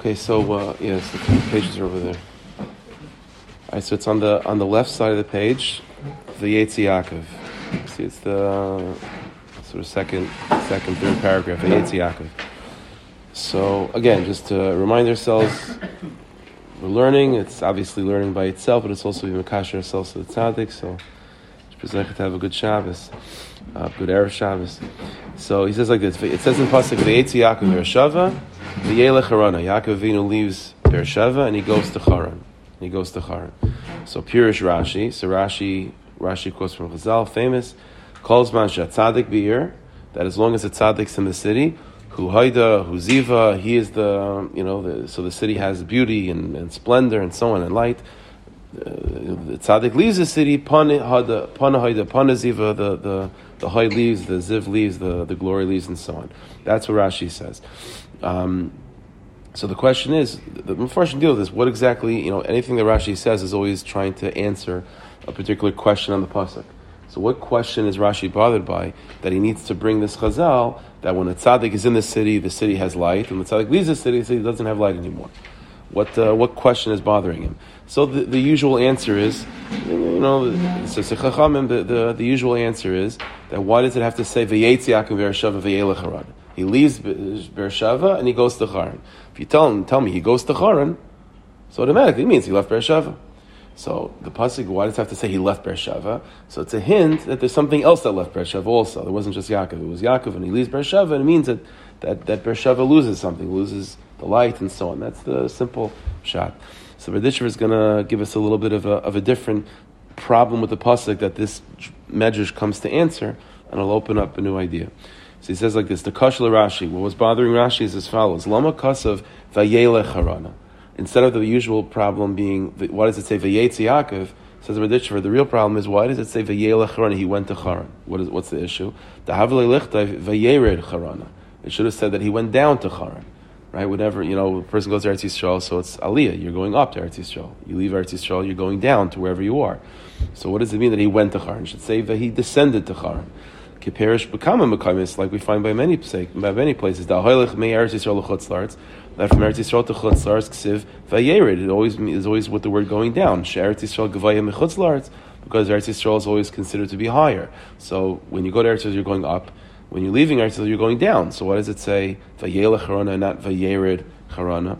Okay, so uh, yes, the pages are over there. All right, so it's on the on the left side of the page, the Yetzi. See, it's the uh, sort of second, second, third paragraph, the Yetzi. So again, just to remind ourselves, we're learning. It's obviously learning by itself, but it's also we makash ourselves to the tzaddik. So, to have a good Shabbos, uh, good Erev Shabbos. So he says like this. It says in pasuk the V'etzi Yaakov Bereshava, V'yelech Harana. Yaakov Avinu leaves Beersheva and he goes to Haran. He goes to Haran. So Purish Rashi. So Rashi, Rashi quotes from Chazal, famous, calls man Tzaddik Beir. That as long as the tzaddik's in the city, who haida, who ziva, he is the you know the, so the city has beauty and, and splendor and so on and light. Uh, the tzaddik leaves the city, pana haida, pana haida, pana ziva, the the the high leaves, the ziv leaves, the, the glory leaves, and so on. That's what Rashi says. Um, so the question is, the Mepharshim deal with this. What exactly, you know, anything that Rashi says is always trying to answer a particular question on the pasuk. So what question is Rashi bothered by that he needs to bring this chazal that when a tzaddik is in the city, the city has light, and the tzaddik leaves the city, the city doesn't have light anymore. What uh, what question is bothering him? So the, the usual answer is, you know, the, the, the usual answer is that why does it have to say v'yetzi Yaakov Beersheva v'yelech Haran? He leaves Beersheva and he goes to Haran. If you tell him, tell me he goes to Haran, so automatically it means he left Beersheva. So the pasuk, why does it have to say he left Beersheva? So it's a hint that there's something else that left Beersheva also. It wasn't just Yaakov. It was Yaakov and he leaves Beersheva and it means that, that, that Beersheva loses something, loses the light and so on. That's the simple shot. So Radisher is going to give us a little bit of a, of a different problem with the pasuk that this medrash comes to answer, and I'll open up a new idea. So he says like this: the kashla Rashi. What was bothering Rashi is as follows: Lama kasav vayelech harana. Instead of the usual problem being, why does it say vayetzi Yaakov? Says the Raditcher, the real problem is why does it say vayelech harana? He went to Haran. What is what's the issue? The havle lichtay vayered harana. It should have said that he went down to Haran right? Whenever you know a person goes to Eretz Yisrael, so it's Aliyah. You're going up to Eretz Yisrael. You leave Eretz Yisrael, you're going down to wherever you are. So what does it mean that he went to Haran? Should say that he descended to Haran. Kiperish become a mekamis, like we find by many by many places. Da hoylech me Eretz Yisrael lechutzlarts. That from Eretz Yisrael to chutzlarts ksiv vayered. It always is always with the word going down. She Eretz Yisrael gevayim mechutzlarts because Eretz Yisrael is always considered to be higher. So when you go to Eretz Yisrael, you're going up. When you're leaving Eretz you're going down. So why does it say Vayelech Harana, not Vayered Harana?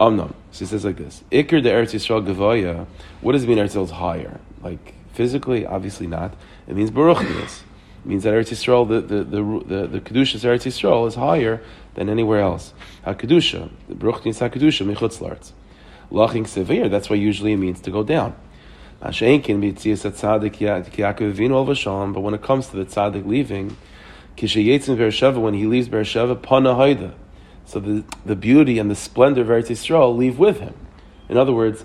Amnon. So it says like this: Ikir the Eretz Yisrael Gavaya. What does it mean Eretz Yisrael is higher? Like physically, obviously not. It means Baruchnius. Means that Eretz Yisrael, the the the the, the Kedusha Eretz Yisrael is higher than anywhere else. Hakedusha, the Baruchnius Hakedusha Mechutzlarts. Laching severe. That's why usually it means to go down. But when it comes to the tzaddik leaving, when he leaves Beersheva, Pana Haida. So the, the beauty and the splendor of Eretz Yisrael leave with him. In other words,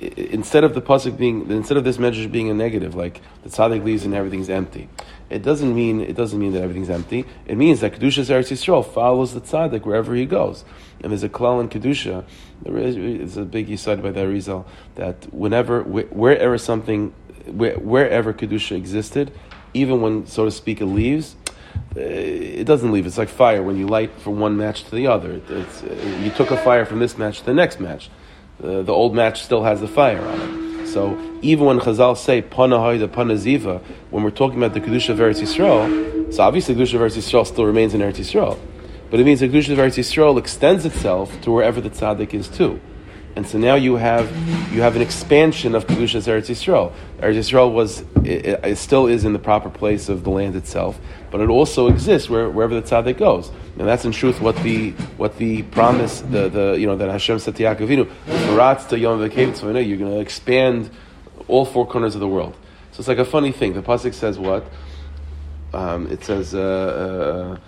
instead of the pasuk being, instead of this measure being a negative, like the tzaddik leaves and everything's empty, it doesn't mean it doesn't mean that everything's empty. It means that kedushas Eretz Yisrael follows the tzaddik wherever he goes. And there's a klal in kedusha. There is, it's a big yisod by the Arizal that whenever, wherever something, wherever kedusha existed, even when so to speak it leaves, uh, it doesn't leave. It's like fire when you light from one match to the other. It's, uh, you took a fire from this match to the next match. Uh, the old match still has the fire on it. So even when Chazal say pana haida pana ziva, when we're talking about the kedusha of Eretz Yisrael, so obviously kedusha of Eretz Yisrael still remains in Eretz Yisrael, but it means the kedusha of Eretz Yisrael extends itself to wherever the tzaddik is too. And so now you have you have an expansion of Kedushas Eretz Yisrael. Eretz Yisrael was it, it, still is in the proper place of the land itself, but it also exists where, wherever the tzaddik goes. And that's in truth what the what the promise the, the you know that Hashem said to Yaakov V'Kev you're going to expand all four corners of the world. So it's like a funny thing. The pasuk says what? Um, it says. Uh, uh,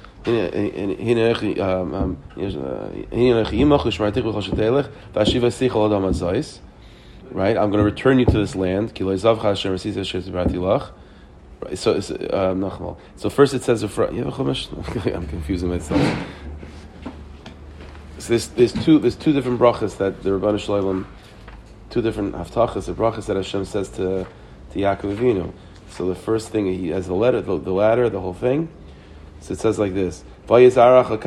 Right, I'm going to return you to this land. So, um, so first it says, I'm confusing myself. So there's, there's two there's two different brachas that the Rabban Shalom, two different haftachas, the brachas that Hashem says to to Yaakov Avinu. So the first thing he has the letter, the, the ladder, the whole thing. So it says like this: Vayizarach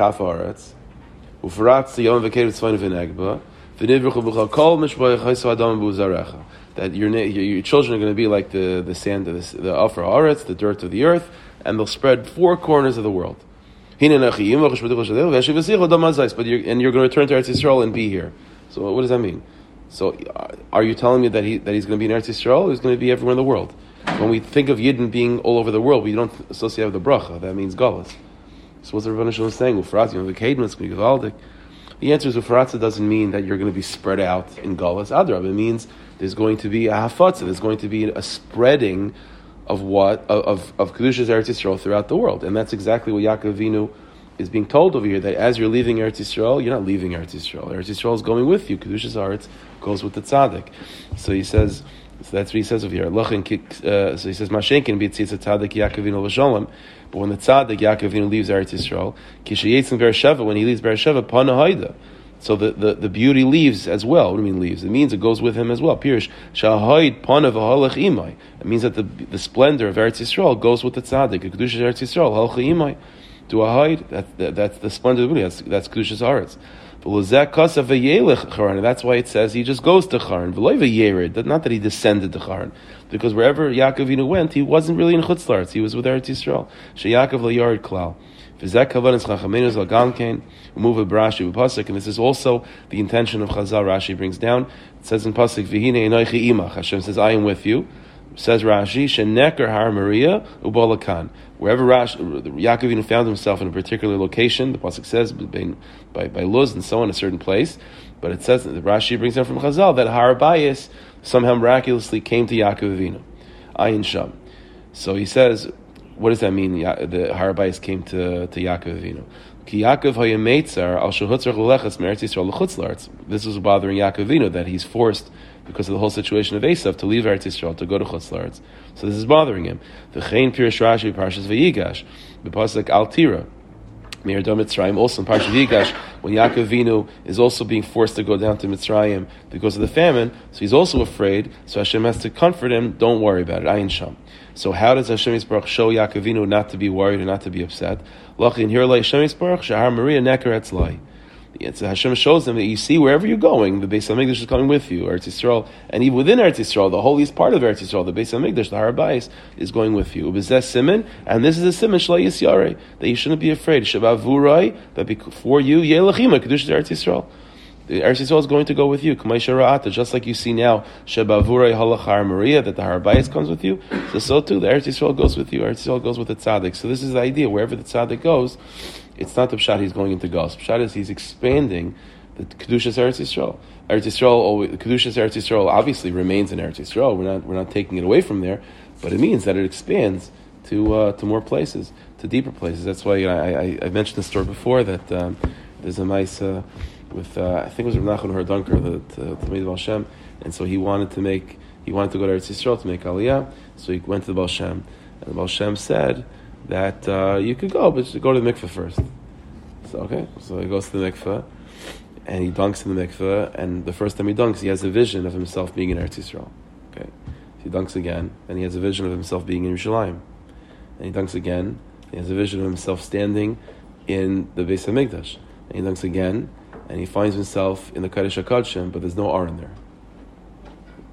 Ufaratz the yom vaketiv tzvayin v'negba. V'nivruchu v'chal kol mishboy chayso adam b'uzarecha. That your, your children are going to be like the, the sand of the, the upper aretz, the dirt of the earth, and they'll spread four corners of the world. But you're, and you're going to return to Eretz Yisrael and be here. So what does that mean? So uh, are you telling me that he that he's going to be in Eretz Yisrael? He's going to be everywhere in the world. When we think of Yidden being all over the world, we don't associate with the bracha. That means Galus. So what's the Rebbeinu Shalom saying? Ufratz, you know, the be Gavaldik. The answer is Ufratza doesn't mean that you're going to be spread out in Galus. Adrab, it means there's going to be a hafatza. There's going to be a spreading of what of of Kedushas Eretz Yisrael throughout the world, and that's exactly what Yaakov Avinu is being told over here. That as you're leaving Eretz Yisrael, you're not leaving Eretz Yisrael. Eretz Yisrael is going with you. Kedushas Eretz goes with the tzaddik. So he says. So that's what he says over here. Uh, so he says, Mashenkin b'tzitz tzaddik Yaakov Avinu l'shalom. But when the tzaddik Yaakov Avinu leaves Eretz Yisrael, kishayetzin Beersheva, when he leaves Beersheva, panahayda. So the, the, the beauty leaves as well. What do you mean leaves? It means it goes with him as well. Pirish shahaid pana v'halach imai. It means that the the splendor of Eretz Yisrael goes with the tzaddik. Kedushas Eretz Yisrael halach imai. Do a hide? That, that, that's the splendor of the beauty. That's that's kedushas Eretz. That's why it says he just goes to Charan. Not that he descended to Charan. Because wherever Yaakov Avinu went, he wasn't really in Chutzlaritz. He was with Eretz Yisrael. Sheyakov Yared Klal. And this is also the intention of Chazal. Rashi brings down. It says in pasuk. Hashem says, "I am with you." Says Rashi, "Sheneker har Moriah ubalakan." Wherever Rashi, Yaakov found himself in a particular location, the pasuk says by, by, Luz and so on, a certain place. But it says that Rashi brings down from Chazal that Har Bayis somehow miraculously came to Yaakov Avinu, Ayin Sham. So he says, what does that mean? The Har Bayis came to to Yaakov Avinu. This is bothering Yaakov Avinu that he's forced because of the whole situation of Esav to leave Eretz Yisrael to go to chutz la'aretz. So this is bothering him. The Chain Pirish Rashi Parshas Vayigash, the pasuk Al Tira. Mitzrayim, also in Parshat Yigash, when Yaakov Avinu is also being forced to go down to Mitzrayim because of the famine, so he's also afraid. So Hashem has to comfort him. Don't worry about it. Ayin Sham. So how does Hashem Yisbarach show Yaakov Avinu not to be worried and not to be upset? Luckily, in here, Hashem Yisbarach, Shahar Maria Neker Etzlai. It's, Hashem shows them that you see wherever you're going, the Beis Hamikdash is coming with you, Eretz Yisrael, and even within Eretz Yisrael, the holiest part of Eretz Yisrael, the Beis Hamikdash, the Harabais, is going with you. Simon, and this is a Simon Shlai Yisyare, that you shouldn't be afraid. Shabavurai, that before you, Yelachima, Kedush Eretz Yisrael. The Eretz Yisrael is going to go with you. Just like you see now, Shabavurai Halachar Maria, that the Harabais comes with you. So, so too, the Eretz Yisrael goes with you. Eretz Yisrael goes with the Tzaddik. So this is the idea. Wherever the Tzaddik goes, it's not the Pshat he's going into Gas. Pshat is he's expanding the Kedushas Eretz Yisrael. Eretz Yisrael, Kedushas Eretz Yisrael obviously remains in Eretz Yisrael. We're not, we're not taking it away from there, but it means that it expands to, uh, to more places, to deeper places. That's why I, I, I mentioned the story before that um, there's a nice, uh, with, uh, I think it was Rav Nachman Horodenker, the, the, the Baal Shem, and so he wanted to make, he wanted to go to Eretz Yisrael to make Aliyah, so he went to the Baal Shem, and the Baal Shem said that uh, you could go, but go to the mikveh first. So okay, so he goes to the mikveh, and he dunks in the mikveh, and the first time he dunks, he has a vision of himself being in Eretz Yisrael. Okay, he dunks again, and he has a vision of himself being in Yerushalayim. And he dunks again, he has a vision of himself standing in the Beis Hamikdash. And he dunks again, and he finds himself in the Kodesh HaKodashim, but there's no Aron there.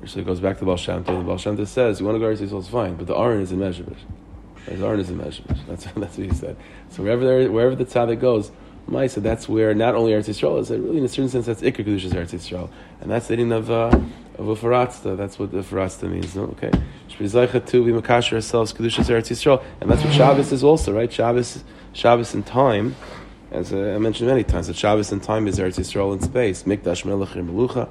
So he goes back to Baal Shem Tov, and Baal Shem Tov says, you want to go to Eretz Yisrael, it's fine, but the Aron is in Mezhebesh. The Aron is Mezhebesh. That's, that's what he said. So wherever there, wherever the tzaddik goes, Maisa, that's where not only Eretz Yisrael is, really in a certain sense that's Iker Kedushas Eretz Yisrael, and that's the meaning of uh, of a faratzta. That's what the faratzta means. No? Okay, Shprizaycha to be makasher ourselves Kedushas Eretz Yisrael, and that's what Shabbos is also, right? Shabbos, Shabbos in time, as uh, I mentioned many times, that Shabbos in time is Eretz Yisrael in space. Mikdash Melech Melucha.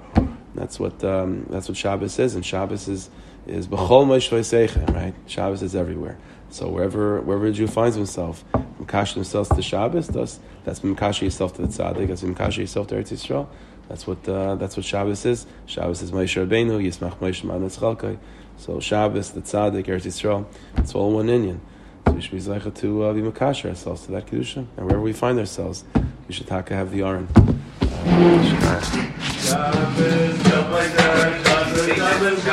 That's what um, that's what Shabbos is, and Shabbos is is b'chol right? Shabbos is everywhere. So wherever wherever a Jew finds himself, makash themselves to Shabbos, that's that's makash yourself to the tzaddik, that's makash yourself to Eretz Yisrael. That's what uh, that's what Shabbos is. Shabbos is Moshe Rabbeinu, Yismach Moshe Manas Chalkai. So Shabbos, the tzaddik, Eretz Yisrael, it's all one Indian. So we should be zeicha to uh, be makash ourselves to that kedusha, and wherever we find ourselves, we should taka have the aron. Uh,